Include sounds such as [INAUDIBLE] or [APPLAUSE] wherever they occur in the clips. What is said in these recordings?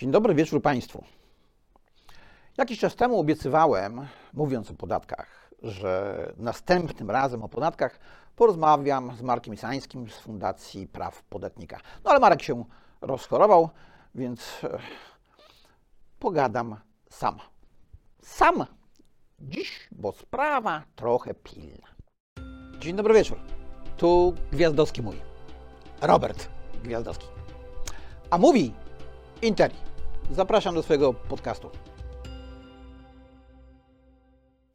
Dzień dobry wieczór Państwu. Jakiś czas temu obiecywałem, mówiąc o podatkach, że następnym razem o podatkach porozmawiam z Markiem Isańskim z Fundacji Praw Podatnika. No ale Marek się rozchorował, więc e, pogadam sam. Sam dziś, bo sprawa trochę pilna. Dzień dobry wieczór. Tu Gwiazdowski mój. Robert Gwiazdowski. A mówi Interi. Zapraszam do swojego podcastu.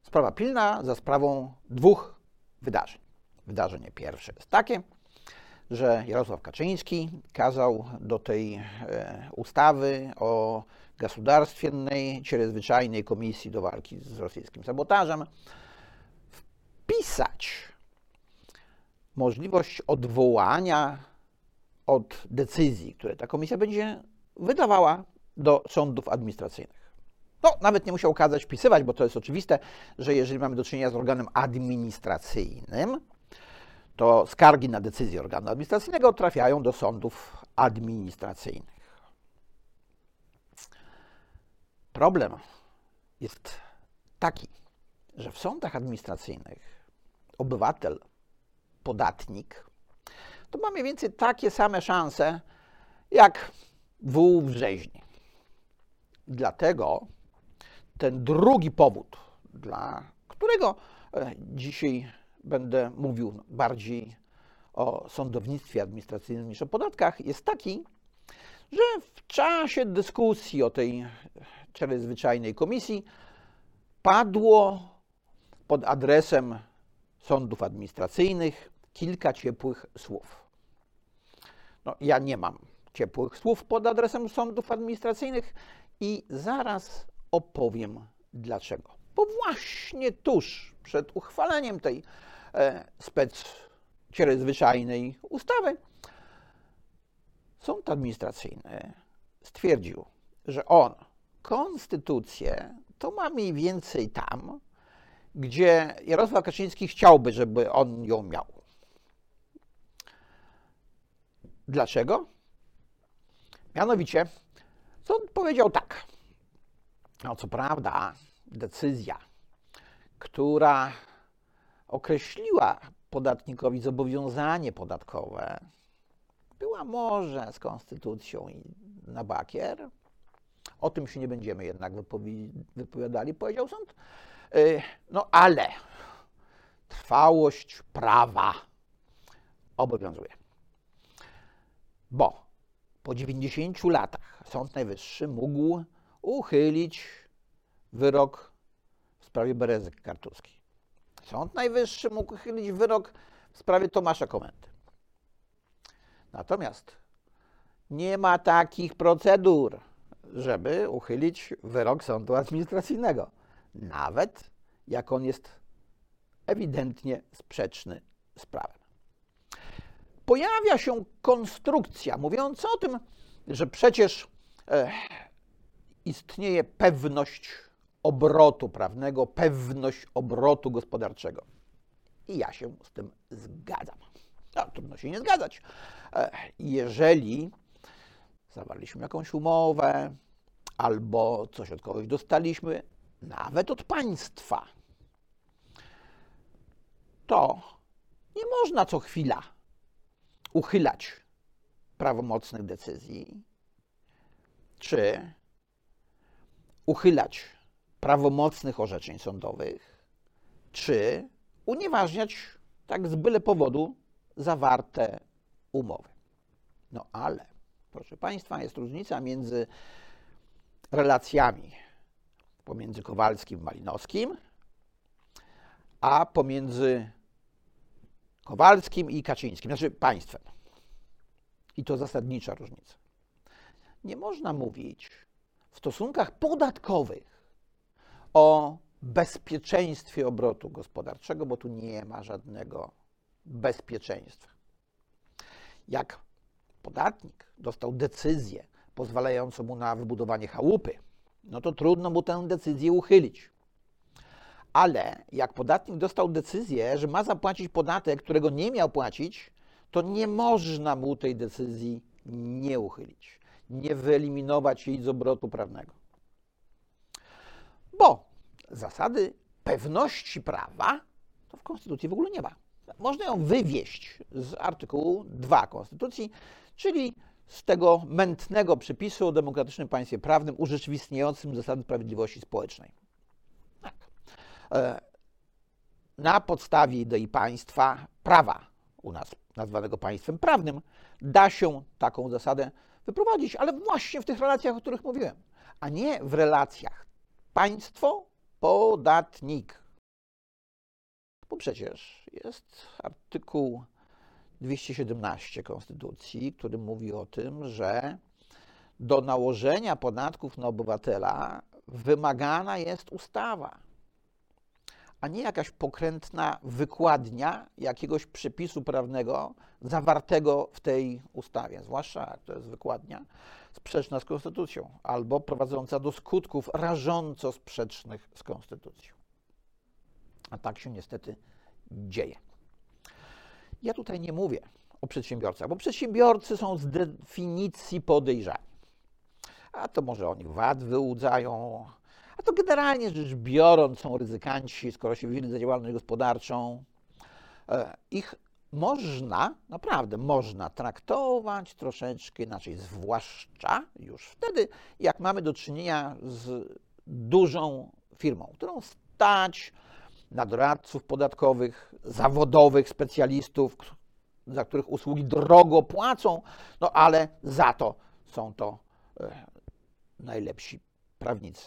Sprawa pilna za sprawą dwóch wydarzeń. Wydarzenie pierwsze jest takie, że Jarosław Kaczyński kazał do tej e, ustawy o Государственnej Чрезвычайnej Komisji do Walki z rosyjskim sabotażem wpisać możliwość odwołania od decyzji, które ta komisja będzie wydawała do sądów administracyjnych. No, nawet nie musiał kazać wpisywać, bo to jest oczywiste, że jeżeli mamy do czynienia z organem administracyjnym, to skargi na decyzję organu administracyjnego trafiają do sądów administracyjnych. Problem jest taki, że w sądach administracyjnych obywatel, podatnik, to ma mniej więcej takie same szanse jak wół w rzeźni. Dlatego ten drugi powód, dla którego e, dzisiaj będę mówił bardziej o sądownictwie administracyjnym niż o podatkach, jest taki, że w czasie dyskusji o tej zwyczajnej komisji padło pod adresem sądów administracyjnych kilka ciepłych słów. No, ja nie mam ciepłych słów pod adresem sądów administracyjnych i zaraz opowiem dlaczego. Bo właśnie tuż przed uchwaleniem tej e, ustawy sąd administracyjny stwierdził, że on konstytucję to ma mniej więcej tam, gdzie Jarosław Kaczyński chciałby, żeby on ją miał. Dlaczego? Mianowicie, sąd powiedział tak. No, co prawda, decyzja, która określiła podatnikowi zobowiązanie podatkowe, była może z konstytucją i na bakier. O tym się nie będziemy jednak wypowiadali, powiedział sąd. Y, no ale trwałość prawa obowiązuje. Bo po 90 latach Sąd Najwyższy mógł uchylić wyrok w sprawie Berezy Kartuskiej. Sąd Najwyższy mógł uchylić wyrok w sprawie Tomasza Komendy. Natomiast nie ma takich procedur, żeby uchylić wyrok sądu administracyjnego, nawet jak on jest ewidentnie sprzeczny z prawem pojawia się konstrukcja mówiąca o tym, że przecież istnieje pewność obrotu prawnego, pewność obrotu gospodarczego. I ja się z tym zgadzam. No, trudno się nie zgadzać. Jeżeli zawarliśmy jakąś umowę, albo coś od kogoś dostaliśmy, nawet od państwa, to nie można co chwila uchylać prawomocnych decyzji, czy uchylać prawomocnych orzeczeń sądowych, czy unieważniać tak z byle powodu zawarte umowy. No ale, proszę Państwa, jest różnica między relacjami pomiędzy Kowalskim i Malinowskim, a pomiędzy Kowalskim i Kaczyńskim, znaczy państwem. I to zasadnicza różnica. Nie można mówić w stosunkach podatkowych o bezpieczeństwie obrotu gospodarczego, bo tu nie ma żadnego bezpieczeństwa. Jak podatnik dostał decyzję pozwalającą mu na wybudowanie chałupy, no to trudno mu tę decyzję uchylić. Ale jak podatnik dostał decyzję, że ma zapłacić podatek, którego nie miał płacić, to nie można mu tej decyzji nie uchylić. Nie wyeliminować jej z obrotu prawnego. Bo zasady pewności prawa to w Konstytucji w ogóle nie ma. Można ją wywieść z artykułu 2 Konstytucji, czyli z tego mętnego przepisu o demokratycznym państwie prawnym urzeczywistniającym zasady sprawiedliwości społecznej. Tak. E, na podstawie idei państwa prawa, u nas nazwanego państwem prawnym, da się taką zasadę wyprowadzić, ale właśnie w tych relacjach, o których mówiłem, a nie w relacjach państwo-podatnik. Bo przecież jest artykuł 217 Konstytucji, który mówi o tym, że do nałożenia podatków na obywatela wymagana jest ustawa, a nie jakaś pokrętna wykładnia jakiegoś przepisu prawnego zawartego w tej ustawie, zwłaszcza to jest wykładnia sprzeczna z Konstytucją albo prowadząca do skutków rażąco sprzecznych z Konstytucją. A tak się niestety dzieje. Ja tutaj nie mówię o przedsiębiorcach, bo przedsiębiorcy są z definicji podejrzani. A to może oni VAT wyłudzają, a to generalnie rzecz biorąc są ryzykanci, skoro się wzięli za działalność gospodarczą. E, ich można, naprawdę można traktować troszeczkę inaczej, zwłaszcza już wtedy, jak mamy do czynienia z dużą firmą, którą stać na doradców podatkowych, zawodowych specjalistów, za których usługi drogo płacą, no ale za to są to e, najlepsi prawnicy.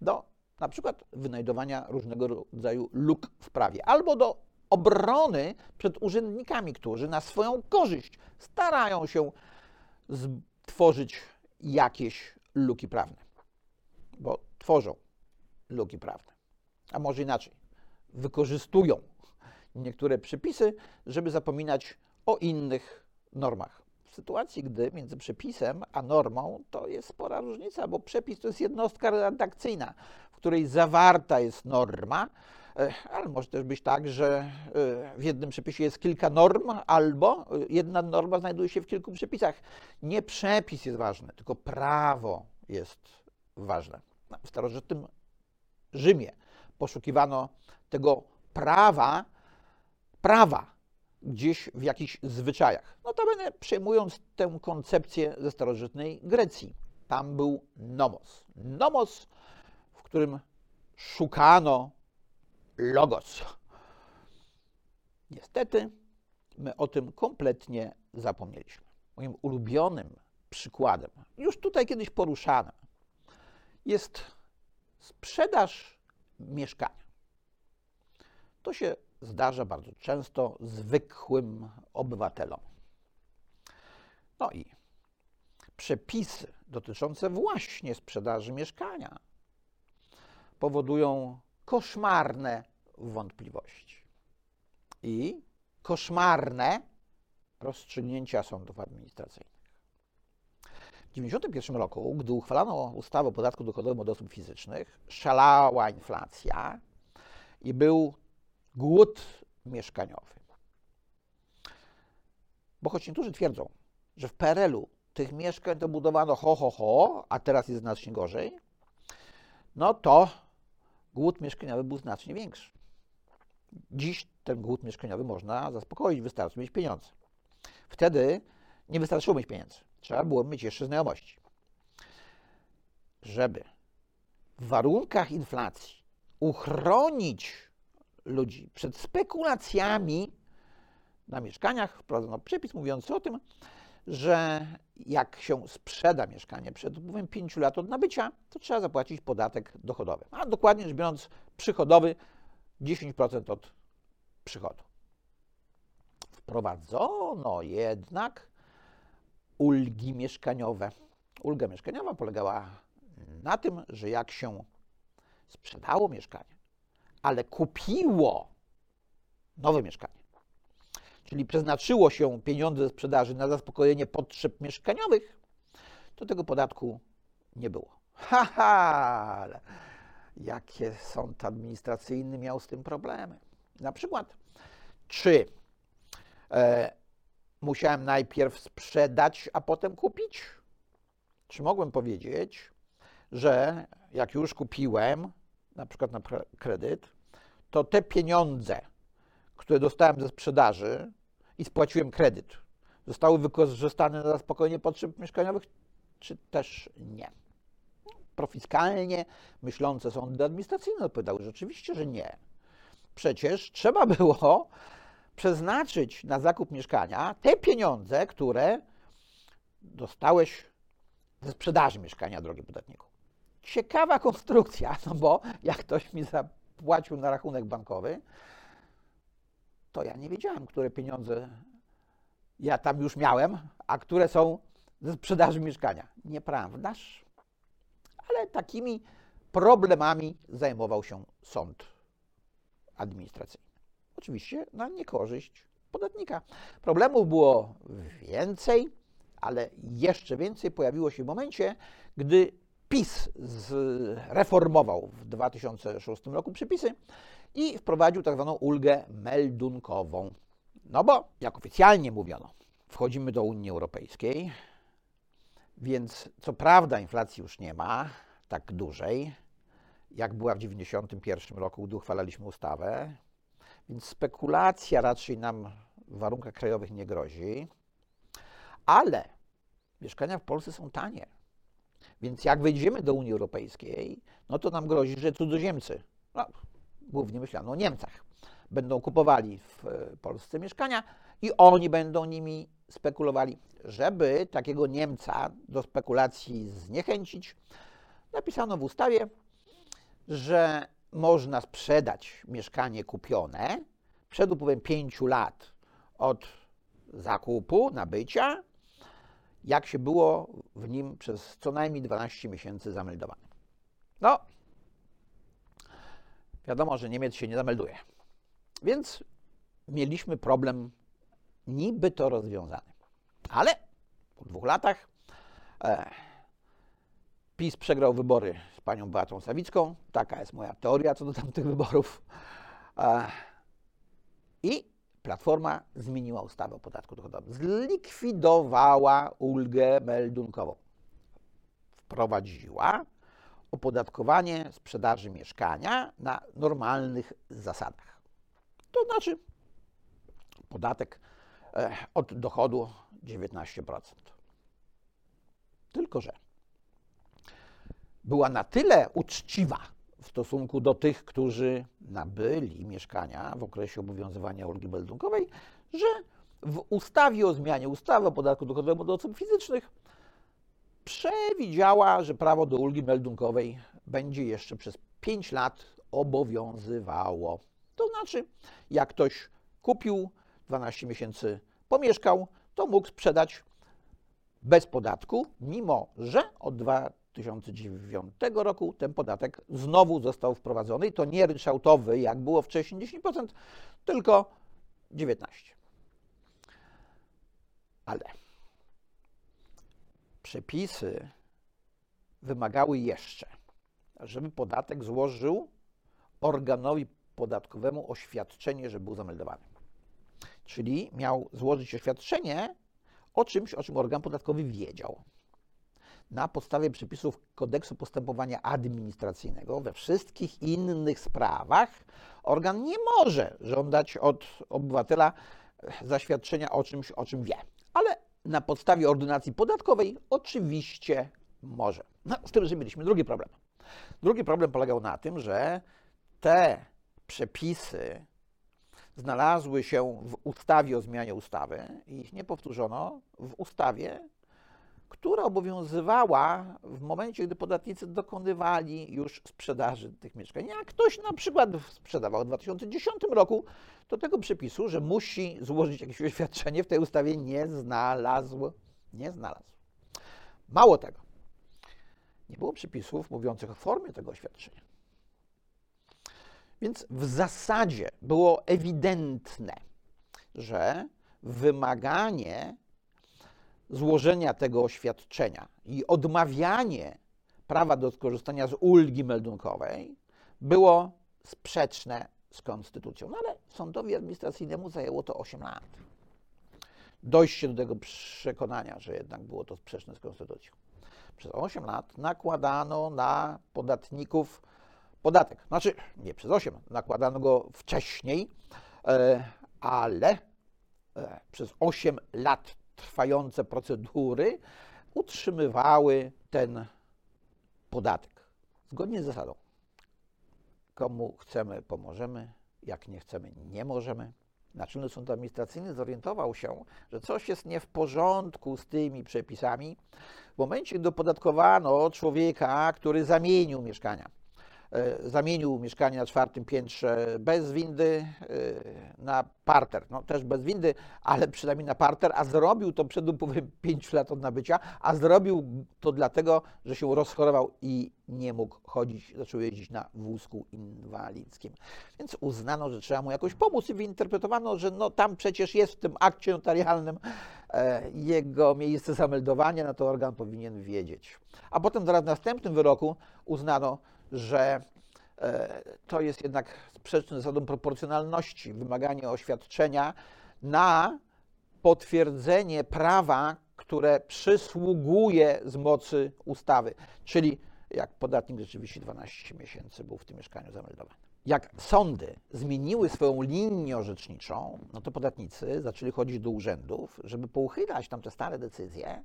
Do na przykład wynajdowania różnego rodzaju luk w prawie, albo do obrony przed urzędnikami, którzy na swoją korzyść starają się stworzyć jakieś luki prawne, bo tworzą luki prawne. A może inaczej, wykorzystują niektóre przepisy, żeby zapominać o innych normach. Sytuacji, gdy między przepisem a normą to jest spora różnica, bo przepis to jest jednostka redakcyjna, w której zawarta jest norma, e, ale może też być tak, że e, w jednym przepisie jest kilka norm, albo jedna norma znajduje się w kilku przepisach. Nie przepis jest ważny, tylko prawo jest ważne. W starożytnym Rzymie poszukiwano tego prawa, prawa gdzieś w jakichś zwyczajach. Notabene przejmując tę koncepcję ze starożytnej Grecji. Tam był nomos. Nomos, w którym szukano logos. Niestety, my o tym kompletnie zapomnieliśmy. Moim ulubionym przykładem, już tutaj kiedyś poruszane, jest sprzedaż mieszkania. To się zdarza bardzo często zwykłym obywatelom. No i przepisy dotyczące właśnie sprzedaży mieszkania powodują koszmarne wątpliwości i koszmarne rozstrzygnięcia sądów administracyjnych. W 1991 roku, gdy uchwalano ustawę o podatku dochodowym od osób fizycznych, szalała inflacja i był głód mieszkaniowy. Bo choć niektórzy twierdzą, że w PRL-u tych mieszkań to budowano ho, ho, ho, a teraz jest znacznie gorzej, no to głód mieszkaniowy był znacznie większy. Dziś ten głód mieszkaniowy można zaspokoić, wystarczy mieć pieniądze. Wtedy nie wystarczyło mieć pieniędzy, trzeba było mieć jeszcze znajomości. Żeby w warunkach inflacji uchronić ludzi przed spekulacjami na mieszkaniach wprowadzono przepis mówiący o tym, że jak się sprzeda mieszkanie przed upływem 5 lat od nabycia, to trzeba zapłacić podatek dochodowy. A dokładnie rzecz biorąc, przychodowy 10% od przychodu. Wprowadzono jednak ulgi mieszkaniowe. Ulga mieszkaniowa polegała na tym, że jak się sprzedało mieszkanie, ale kupiło nowe mieszkanie, czyli przeznaczyło się pieniądze ze sprzedaży na zaspokojenie potrzeb mieszkaniowych, to tego podatku nie było. [LAUGHS] Haha, ha, ale jakie sąd administracyjny miał z tym problemy? Na przykład, czy e, musiałem najpierw sprzedać, a potem kupić? czy mogłem powiedzieć, że jak już kupiłem, na przykład na kredyt, to te pieniądze, które dostałem ze sprzedaży i spłaciłem kredyt, zostały wykorzystane na zaspokojenie potrzeb mieszkaniowych, czy też nie? Profiskalnie myślące sądy administracyjne odpowiadały, że oczywiście, że nie. Przecież trzeba [LAUGHS] było przeznaczyć na zakup mieszkania te pieniądze, które dostałeś ze sprzedaży mieszkania, drogi podatniku. Ciekawa konstrukcja, [LAUGHS] no bo jak ktoś mi zapłacił na rachunek bankowy, to ja nie wiedziałem, które pieniądze ja tam już miałem, a które są ze sprzedaży mieszkania. Nieprawdaż? Ale takimi problemami zajmował się sąd administracyjny. Oczywiście na niekorzyść podatnika. Problemów było więcej, ale jeszcze więcej pojawiło się w momencie, gdy PiS zreformował w 2006 roku przepisy i wprowadził tak zwaną ulgę meldunkową. No bo, jak oficjalnie mówiono, wchodzimy do Unii Europejskiej, więc co prawda inflacji już nie ma tak dużej, jak była w 1991 roku, gdy uchwalaliśmy ustawę, więc spekulacja raczej nam w warunkach krajowych nie grozi, ale mieszkania w Polsce są tanie. Więc jak wejdziemy do Unii Europejskiej, no to nam grozi, że cudzoziemcy, no, głównie myślano o Niemcach, będą kupowali w Polsce mieszkania i oni będą nimi spekulowali. Żeby takiego Niemca do spekulacji zniechęcić, napisano w ustawie, że można sprzedać mieszkanie kupione przed upływem 5 lat od zakupu, nabycia, jak się było w nim przez co najmniej 12 miesięcy zameldowane. No, wiadomo, że Niemiec się nie zamelduje. Więc mieliśmy problem niby to rozwiązany. Ale po dwóch latach e, PiS przegrał wybory z panią Beatą Sawicką. Taka jest moja teoria co do tamtych wyborów. E, I Platforma zmieniła ustawę o podatku dochodowym. Zlikwidowała ulgę meldunkową. Wprowadziła opodatkowanie sprzedaży mieszkania na normalnych zasadach. To znaczy podatek e, od dochodu 19%. Tylko, że była na tyle uczciwa w stosunku do tych, którzy nabyli mieszkania w okresie obowiązywania ulgi meldunkowej, że w ustawie o zmianie ustawy o podatku dochodowym od osób fizycznych przewidziała, że prawo do ulgi meldunkowej będzie jeszcze przez 5 lat obowiązywało. To znaczy, jak ktoś kupił 12 miesięcy pomieszkał, to mógł sprzedać bez podatku, mimo że od 2009 roku ten podatek znowu został wprowadzony i to nie ryczałtowy, jak było wcześniej 10%, tylko 19%. Ale przepisy wymagały jeszcze, żeby podatek złożył organowi podatkowemu oświadczenie, że był zameldowany. Czyli miał złożyć oświadczenie o czymś, o czym organ podatkowy wiedział. Na podstawie przepisów kodeksu postępowania administracyjnego we wszystkich innych sprawach organ nie może żądać od obywatela zaświadczenia o czymś, o czym wie. Ale na podstawie ordynacji podatkowej oczywiście może. No, z tym, że mieliśmy drugi problem. Drugi problem polegał na tym, że te przepisy znalazły się w ustawie o zmianie ustawy i ich nie powtórzono w ustawie, która obowiązywała w momencie, gdy podatnicy dokonywali już sprzedaży tych mieszkań. Jak ktoś na przykład sprzedawał w 2010 roku, to tego przepisu, że musi złożyć jakieś oświadczenie w tej ustawie nie znalazł. Nie znalazł. Mało tego, nie było przepisów mówiących o formie tego oświadczenia. Więc w zasadzie było ewidentne, że wymaganie złożenia tego oświadczenia i odmawianie prawa do skorzystania z ulgi meldunkowej było sprzeczne z konstytucją. No ale sądowi administracyjnemu zajęło to 8 lat. Dojście do tego przekonania, że jednak było to sprzeczne z konstytucją. Przez 8 lat nakładano na podatników podatek. Znaczy, nie przez 8, nakładano go wcześniej, e, ale e, przez 8 lat trwające procedury utrzymywały ten podatek. Zgodnie z zasadą. Komu chcemy, pomożemy, jak nie chcemy, nie możemy. Naczelny Sąd Administracyjny zorientował się, że coś jest nie w porządku z tymi przepisami w momencie, gdy opodatkowano człowieka, który zamienił mieszkania zamienił mieszkanie na czwartym piętrze bez windy e, na parter. No też bez windy, ale przynajmniej na parter, a zrobił to przed upływem [LAUGHS] 5 lat od nabycia, a zrobił to dlatego, że się rozchorował i nie mógł chodzić, zaczął jeździć na wózku inwalidzkim. Więc uznano, że trzeba mu jakoś pomóc i wyinterpretowano, że no tam przecież jest w tym akcie notarialnym e, jego miejsce zameldowania, na to organ powinien wiedzieć. A potem zaraz w następnym wyroku uznano, że e, to jest jednak sprzeczne z zasadą proporcjonalności, wymaganie oświadczenia na potwierdzenie prawa, które przysługuje z mocy ustawy, czyli jak podatnik rzeczywiście 12 miesięcy był w tym mieszkaniu zameldowany. Jak sądy zmieniły swoją linię orzeczniczą, no to podatnicy zaczęli chodzić do urzędów, żeby pouchylać tam te stare decyzje,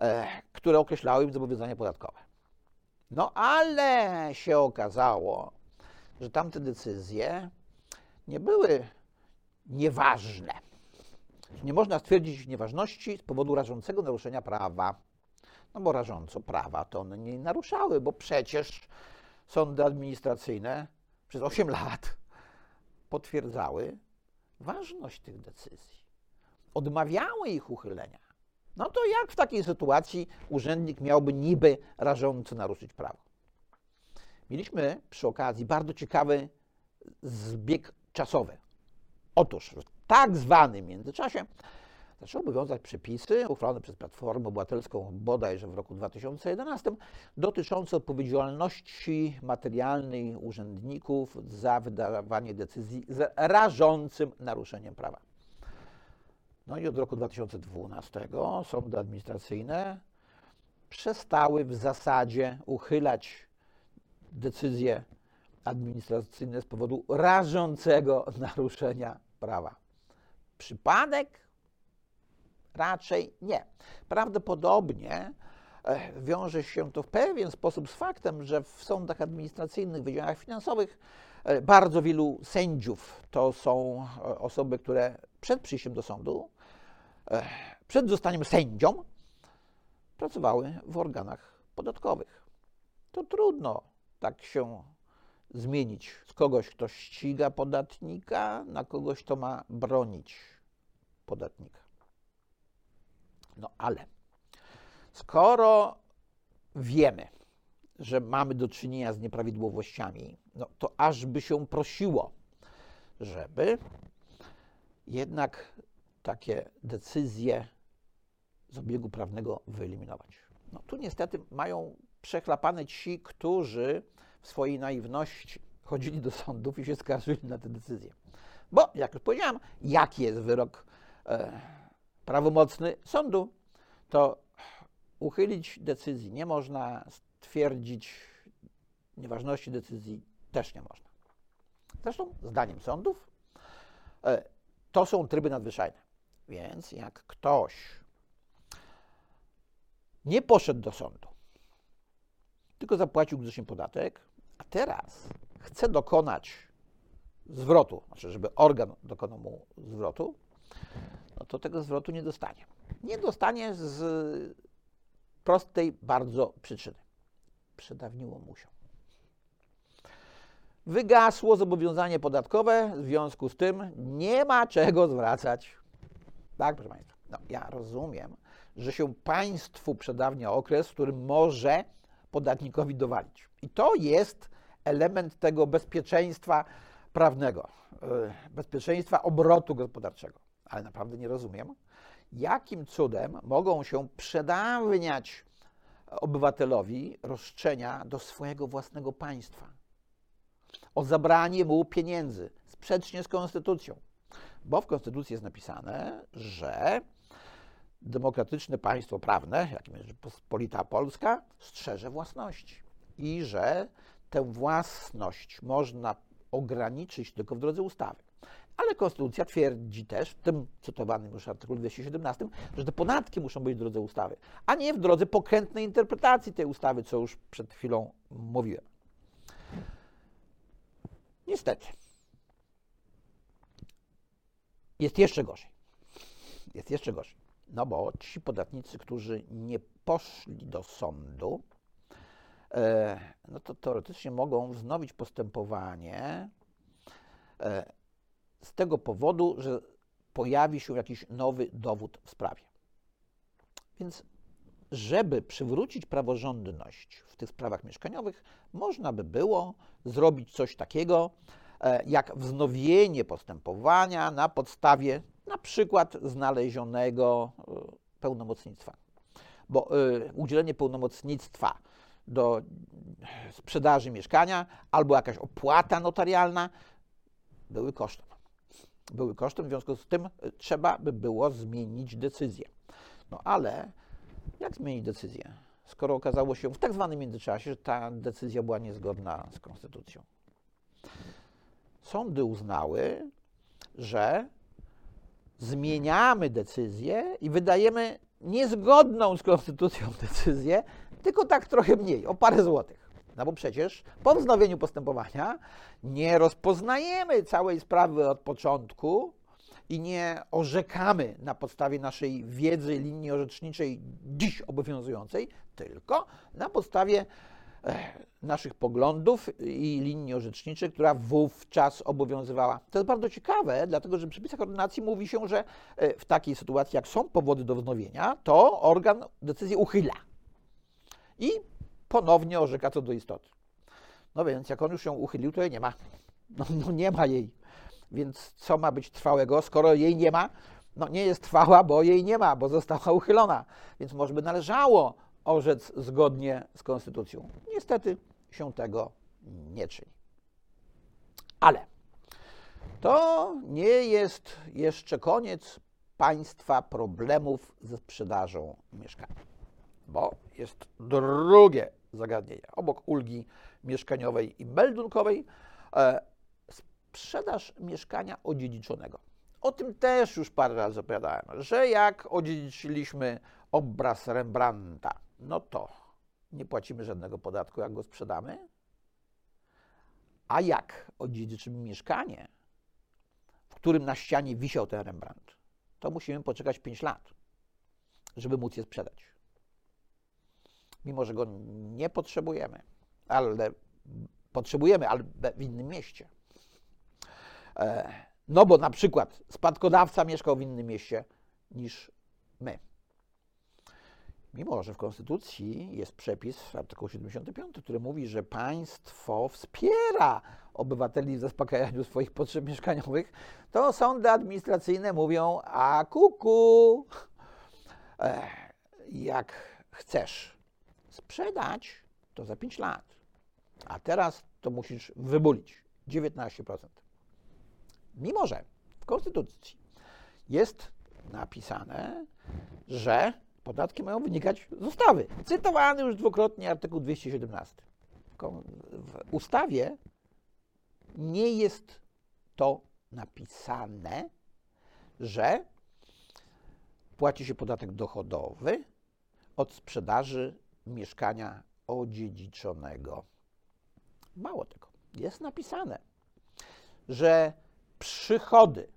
e, które określały im zobowiązania podatkowe. No ale się okazało, że tamte decyzje nie były nieważne. Nie można stwierdzić nieważności z powodu rażącego naruszenia prawa. No bo rażąco prawa to one nie naruszały, bo przecież sądy administracyjne przez 8 lat potwierdzały ważność tych decyzji. Odmawiały ich uchylenia. No to jak w takiej sytuacji urzędnik miałby niby rażąco naruszyć prawo? Mieliśmy przy okazji bardzo ciekawy zbieg czasowy. Otóż w tak zwanym międzyczasie zaczęły obowiązywać przepisy uchwalone przez Platformę Obywatelską bodajże w roku 2011 dotyczące odpowiedzialności materialnej urzędników za wydawanie decyzji z rażącym naruszeniem prawa. No i od roku 2012 sądy administracyjne przestały w zasadzie uchylać decyzje administracyjne z powodu rażącego [LAUGHS] naruszenia prawa. Przypadek? Raczej nie. Prawdopodobnie e, wiąże się to w pewien sposób z faktem, że w sądach administracyjnych, w wydziałach finansowych e, bardzo wielu sędziów to są e, osoby, które przed przyjściem do sądu przed zostaniem sędzią pracowały w organach podatkowych. To trudno tak się zmienić z kogoś, kto ściga podatnika, na kogoś, kto ma bronić podatnika. No ale skoro wiemy, że mamy do czynienia z nieprawidłowościami, no to aż by się prosiło, żeby jednak takie decyzje z obiegu prawnego wyeliminować. No tu niestety mają przechlapane ci, którzy w swojej naiwności chodzili do sądów i się skarżyli na te decyzje. Bo, jak już powiedziałem, jaki jest wyrok e, prawomocny sądu, to uchylić decyzji nie można, stwierdzić nieważności decyzji też nie można. Zresztą, zdaniem sądów, e, to są tryby nadzwyczajne. Więc jak ktoś nie poszedł do sądu, tylko zapłacił grzecznie podatek, a teraz chce dokonać zwrotu, znaczy, żeby organ dokonał mu zwrotu, no to tego zwrotu nie dostanie. Nie dostanie z prostej bardzo przyczyny. Przedawniło mu się. Wygasło zobowiązanie podatkowe, w związku z tym nie ma czego zwracać tak, proszę Państwa. No, ja rozumiem, że się państwu przedawnia okres, w którym może podatnikowi dowalić. I to jest element tego bezpieczeństwa prawnego, e, bezpieczeństwa obrotu gospodarczego. Ale naprawdę nie rozumiem, jakim cudem mogą się przedawniać obywatelowi roszczenia do swojego własnego państwa o zabranie mu pieniędzy sprzecznie z konstytucją bo w Konstytucji jest napisane, że demokratyczne państwo prawne, jakim jest Rzeczpospolita Polska, strzeże własności i że tę własność można ograniczyć tylko w drodze ustawy. Ale Konstytucja twierdzi też, w tym cytowanym już artykule 217, że te podatki muszą być w drodze ustawy, a nie w drodze pokrętnej interpretacji tej ustawy, co już przed chwilą mówiłem. Niestety. Jest jeszcze gorzej. Jest jeszcze gorzej. No bo ci podatnicy, którzy nie poszli do sądu, e, no to teoretycznie mogą wznowić postępowanie e, z tego powodu, że pojawi się jakiś nowy dowód w sprawie. Więc, żeby przywrócić praworządność w tych sprawach mieszkaniowych, można by było zrobić coś takiego, jak wznowienie postępowania na podstawie na przykład znalezionego e, pełnomocnictwa. Bo e, udzielenie pełnomocnictwa do sprzedaży mieszkania albo jakaś opłata notarialna były kosztem były kosztem, w związku z tym e, trzeba by było zmienić decyzję. No ale jak zmienić decyzję, skoro okazało się w tak zwanym międzyczasie, że ta decyzja była niezgodna z konstytucją? Sądy uznały, że zmieniamy decyzję i wydajemy niezgodną z konstytucją [LAUGHS] decyzję, tylko tak trochę mniej, o parę złotych. No bo przecież po wznowieniu postępowania nie rozpoznajemy całej sprawy od początku i nie orzekamy na podstawie naszej wiedzy linii orzeczniczej dziś obowiązującej, tylko na podstawie naszych poglądów i linii orzeczniczej, która wówczas obowiązywała. To jest bardzo ciekawe, dlatego że w przepisach ordynacji mówi się, że e, w takiej sytuacji, jak są powody do wznowienia, to organ decyzję uchyla. I ponownie orzeka co do istoty. No więc jak on już ją uchylił, to jej nie ma. No, no nie ma jej. Więc co ma być trwałego, skoro jej nie ma? No nie jest trwała, bo jej nie ma, bo została uchylona. Więc może by należało orzec zgodnie z konstytucją. Niestety się tego nie czyni. Ale to nie jest jeszcze koniec państwa problemów ze sprzedażą mieszkania, bo jest drugie zagadnienia. Obok ulgi mieszkaniowej i meldunkowej, e, sprzedaż mieszkania odziedziczonego. O tym też już parę razy opowiadałem, że jak odziedziczyliśmy obraz Rembrandta, no to nie płacimy żadnego podatku, jak go sprzedamy. A jak odziedziczymy mieszkanie, w którym na ścianie wisiał ten Rembrandt, to musimy poczekać 5 lat, żeby móc je sprzedać mimo że go nie potrzebujemy, ale potrzebujemy, ale w innym mieście. E, no bo na przykład spadkodawca mieszkał w innym mieście niż my. Mimo, że w Konstytucji jest przepis artykuł 75, który mówi, że państwo wspiera obywateli w zaspokajaniu swoich potrzeb mieszkaniowych, to sądy administracyjne mówią, a kuku, e, jak chcesz sprzedać to za 5 lat, a teraz to musisz wybulić 19%. Mimo, że w Konstytucji jest napisane, że podatki mają wynikać z ustawy. Cytowany już dwukrotnie artykuł 217. W ustawie nie jest to napisane, że płaci się podatek dochodowy od sprzedaży mieszkania odziedziczonego. Mało tego, jest napisane, że przychody,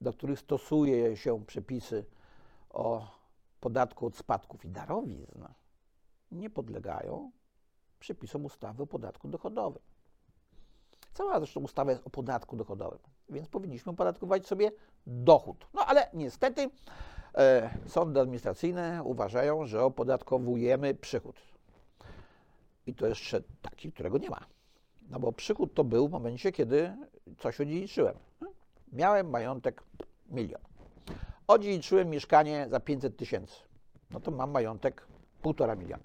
do których stosuje się przepisy o podatku od spadków i darowizn, nie podlegają przepisom ustawy o podatku dochodowym. Cała zresztą ustawa jest o podatku dochodowym, więc powinniśmy opodatkować sobie dochód. No ale niestety E, sądy administracyjne uważają, że opodatkowujemy przychód. I to jeszcze taki, którego nie ma. No bo przychód to był w momencie, kiedy coś odziedziczyłem. Miałem majątek milion. Odziedziczyłem mieszkanie za 500 tysięcy. No to mam majątek półtora miliona.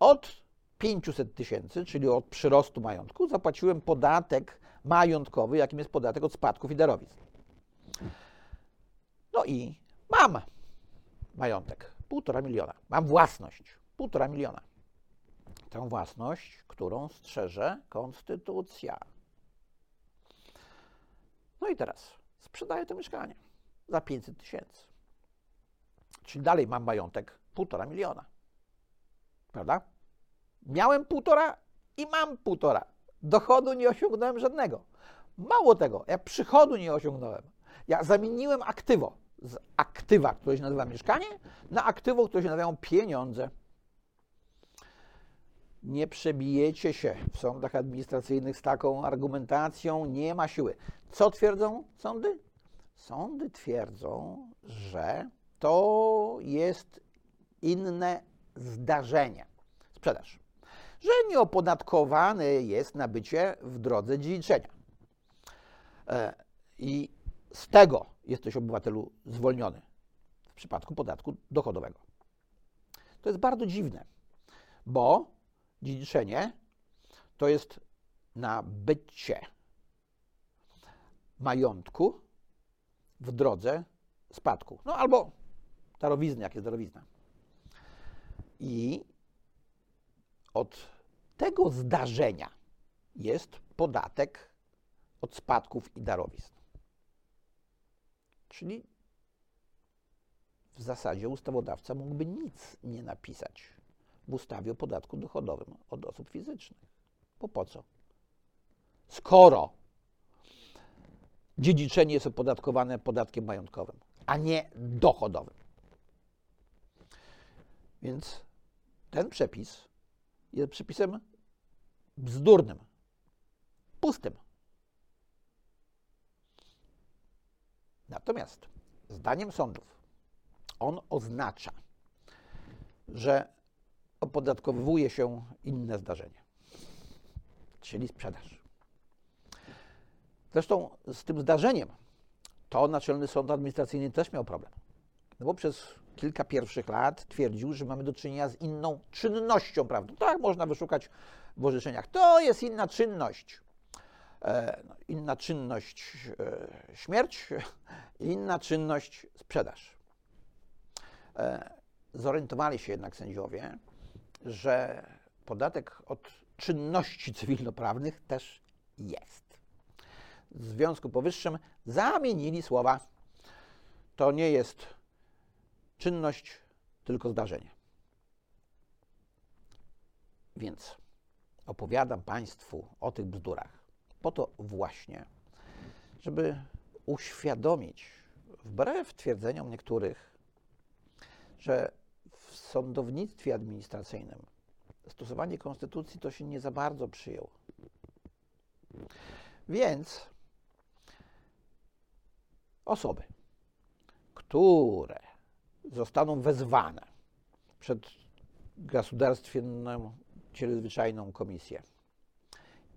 Od 500 tysięcy, czyli od przyrostu majątku, zapłaciłem podatek majątkowy, jakim jest podatek od spadków i darowizn. No i Mam majątek półtora miliona. Mam własność półtora miliona. Tę własność, którą strzeże konstytucja. No i teraz sprzedaję to mieszkanie za 500 tysięcy. Czyli dalej mam majątek półtora miliona. Prawda? Miałem półtora i mam półtora. Dochodu nie osiągnąłem żadnego. Mało tego, ja przychodu nie osiągnąłem. Ja zamieniłem aktywo z aktywa, które się nazywa mieszkanie, na aktywo, które się nazywają pieniądze. Nie przebijecie się w sądach administracyjnych z taką argumentacją, nie ma siły. Co twierdzą sądy? Sądy twierdzą, że to jest inne zdarzenie. Sprzedaż. Że nieopodatkowane jest nabycie w drodze dziedziczenia. E, I z tego jesteś obywatelu zwolniony w przypadku podatku dochodowego. To jest bardzo dziwne, bo dziedziczenie to jest nabycie majątku w drodze spadku. No albo darowizny, jak jest darowizna. I od tego zdarzenia jest podatek od spadków i darowizn. Czyli w zasadzie ustawodawca mógłby nic nie napisać w ustawie o podatku dochodowym od osób fizycznych. Bo po co? Skoro dziedziczenie jest opodatkowane podatkiem majątkowym, a nie dochodowym. Więc ten przepis jest przepisem bzdurnym, pustym. Natomiast zdaniem sądów on oznacza, że opodatkowuje się inne zdarzenie, czyli sprzedaż. Zresztą z tym zdarzeniem to Naczelny Sąd Administracyjny też miał problem. No bo przez kilka pierwszych lat twierdził, że mamy do czynienia z inną czynnością prawną. Tak można wyszukać w orzeczeniach. To jest inna czynność. E, no, inna czynność e, śmierć, [LAUGHS] inna czynność sprzedaż. E, zorientowali się jednak sędziowie, że podatek od czynności cywilnoprawnych też jest. W związku powyższym zamienili słowa. To nie jest czynność, tylko zdarzenie. Więc opowiadam Państwu o tych bzdurach po to właśnie, żeby uświadomić, wbrew twierdzeniom niektórych, że w sądownictwie administracyjnym stosowanie konstytucji to się nie za bardzo przyjęło. Więc osoby, które zostaną wezwane przed Gasudarstwienną Czreзвyczajną Komisję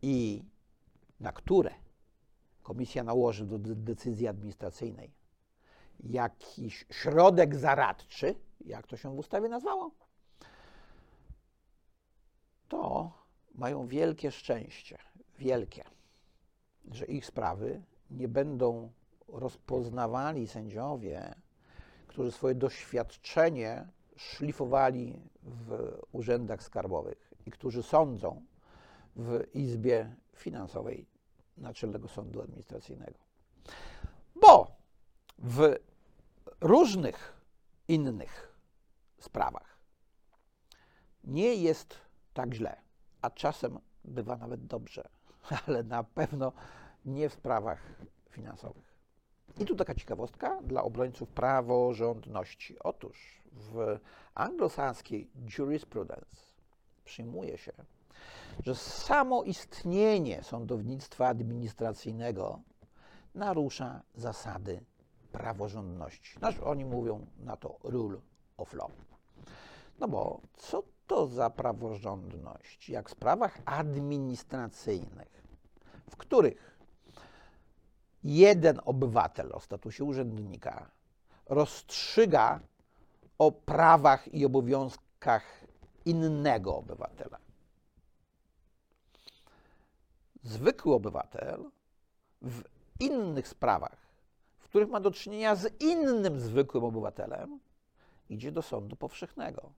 i na które komisja nałoży do decyzji administracyjnej jakiś środek zaradczy, jak to się w ustawie nazwało, to mają wielkie szczęście, wielkie, że ich sprawy nie będą rozpoznawali sędziowie, którzy swoje doświadczenie szlifowali w urzędach skarbowych i którzy sądzą w Izbie Finansowej Naczelnego Sądu Administracyjnego. Bo w różnych innych sprawach nie jest tak źle, a czasem bywa nawet dobrze, [LAUGHS] ale na pewno nie w sprawach finansowych. I tu taka ciekawostka dla obrońców praworządności. Otóż w anglosaskiej jurisprudence przyjmuje się, że samo istnienie sądownictwa administracyjnego narusza zasady praworządności. Znaczy, oni mówią na to rule of law. No bo co to za praworządność? Jak w sprawach administracyjnych, w których jeden obywatel o statusie urzędnika rozstrzyga o prawach i obowiązkach innego obywatela. Zwykły obywatel w innych sprawach, w których ma do czynienia z innym zwykłym obywatelem, idzie do sądu powszechnego.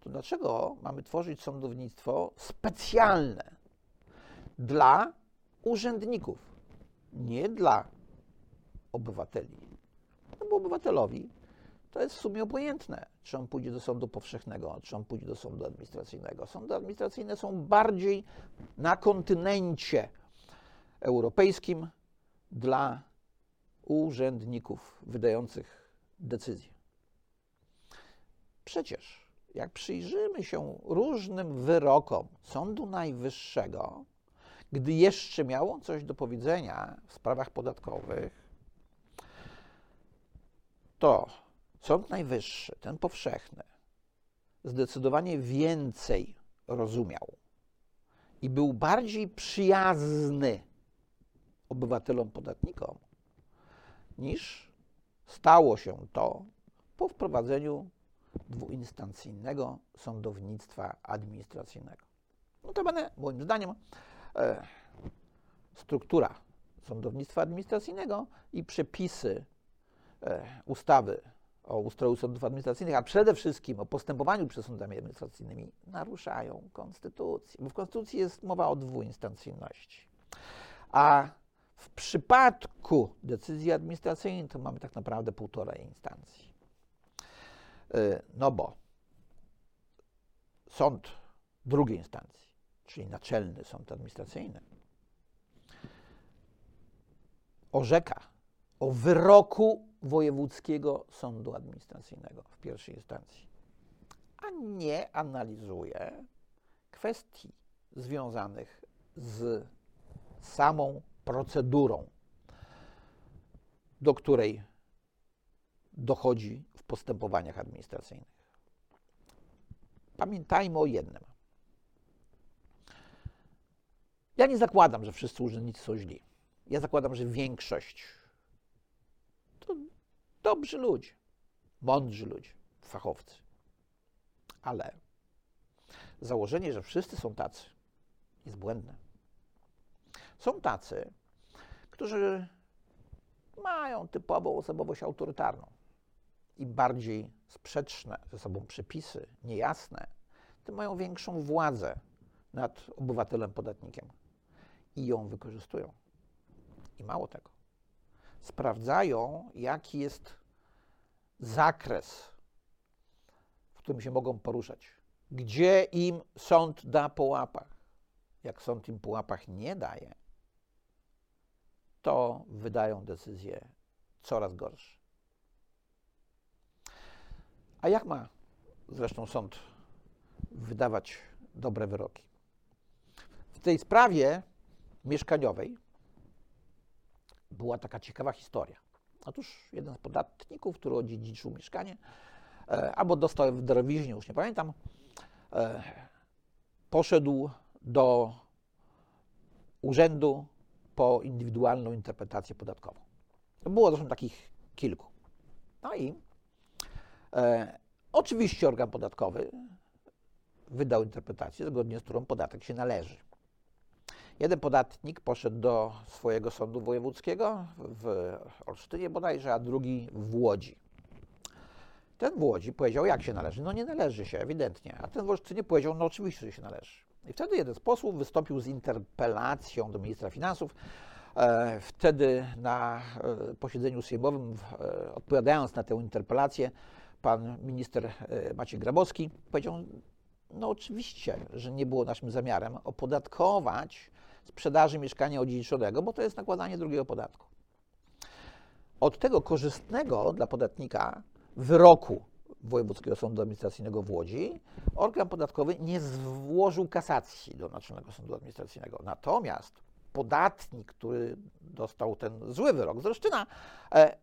To dlaczego mamy tworzyć sądownictwo specjalne dla urzędników, nie dla obywateli? No bo obywatelowi to jest w sumie obojętne, czy on pójdzie do sądu powszechnego, czy on pójdzie do sądu administracyjnego. Sądy administracyjne są bardziej na kontynencie europejskim dla urzędników wydających decyzje. Przecież, jak przyjrzymy się różnym wyrokom Sądu Najwyższego, gdy jeszcze miało coś do powiedzenia w sprawach podatkowych, to Sąd Najwyższy, ten powszechny, zdecydowanie więcej rozumiał i był bardziej przyjazny obywatelom, podatnikom, niż stało się to po wprowadzeniu dwuinstancyjnego sądownictwa administracyjnego. Notabene, moim zdaniem, struktura sądownictwa administracyjnego i przepisy e, ustawy o ustroju sądów administracyjnych, a przede wszystkim o postępowaniu przed sądami administracyjnymi, naruszają konstytucję, bo w konstytucji jest mowa o dwuinstancyjności. A w przypadku decyzji administracyjnej to mamy tak naprawdę półtorej instancji. Y, no bo sąd drugiej instancji, czyli naczelny sąd administracyjny, orzeka o wyroku Wojewódzkiego Sądu Administracyjnego w pierwszej instancji, a nie analizuje kwestii związanych z samą procedurą, do której dochodzi w postępowaniach administracyjnych. Pamiętajmy o jednym. Ja nie zakładam, że wszyscy urzędnicy są źli. Ja zakładam, że większość to dobrzy ludzie, mądrzy ludzie, fachowcy. Ale założenie, że wszyscy są tacy, jest błędne. Są tacy, którzy mają typową osobowość autorytarną. Im bardziej sprzeczne ze sobą przepisy, niejasne, tym mają większą władzę nad obywatelem, podatnikiem i ją wykorzystują. I mało tego. Sprawdzają, jaki jest zakres, w którym się mogą poruszać. Gdzie im sąd da po łapach. Jak sąd im po łapach nie daje, to wydają decyzje coraz gorsze. A jak ma zresztą sąd wydawać dobre wyroki? W tej sprawie mieszkaniowej była taka ciekawa historia. Otóż jeden z podatników, który odziedziczył mieszkanie, e, albo dostał w darowiźnie, już nie pamiętam, e, poszedł do urzędu po indywidualną interpretację podatkową. Było zresztą takich kilku. No i e, oczywiście organ podatkowy wydał interpretację, zgodnie z którą podatek się należy. Jeden podatnik poszedł do swojego sądu wojewódzkiego w Olsztynie bodajże, a drugi w Łodzi. Ten w Łodzi powiedział, jak się należy. No nie należy się, ewidentnie. A ten w Olsztynie powiedział, no oczywiście, że się należy. I wtedy jeden z posłów wystąpił z interpelacją do ministra finansów. E, wtedy na e, posiedzeniu sejmowym, e, odpowiadając na tę interpelację, pan minister Maciej Grabowski powiedział, no oczywiście, że nie było naszym zamiarem opodatkować sprzedaży mieszkania odziedziczonego, bo to jest nakładanie drugiego podatku. Od tego korzystnego dla podatnika wyroku Wojewódzkiego Sądu Administracyjnego w Łodzi, organ podatkowy nie złożył kasacji do Naczelnego Sądu Administracyjnego. Natomiast podatnik, który dostał ten zły wyrok z Roszczyna, e,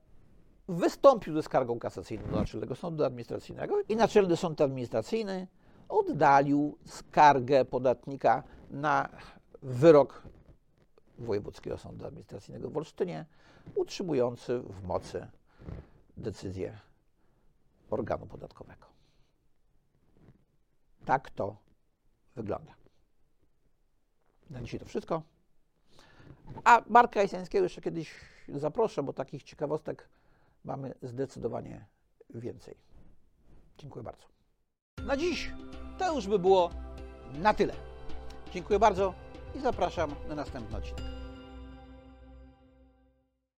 wystąpił ze skargą kasacyjną do Naczelnego Sądu Administracyjnego i Naczelny Sąd Administracyjny oddalił skargę podatnika na wyrok Wojewódzkiego Sądu Administracyjnego w Olsztynie, utrzymujący w mocy decyzję organu podatkowego. Tak to wygląda. Na dzisiaj to wszystko. A Marka Jasińskiego jeszcze kiedyś zaproszę, bo takich ciekawostek mamy zdecydowanie więcej. Dziękuję bardzo. Na dziś to już by było na tyle. Dziękuję bardzo i zapraszam na następny odcinek.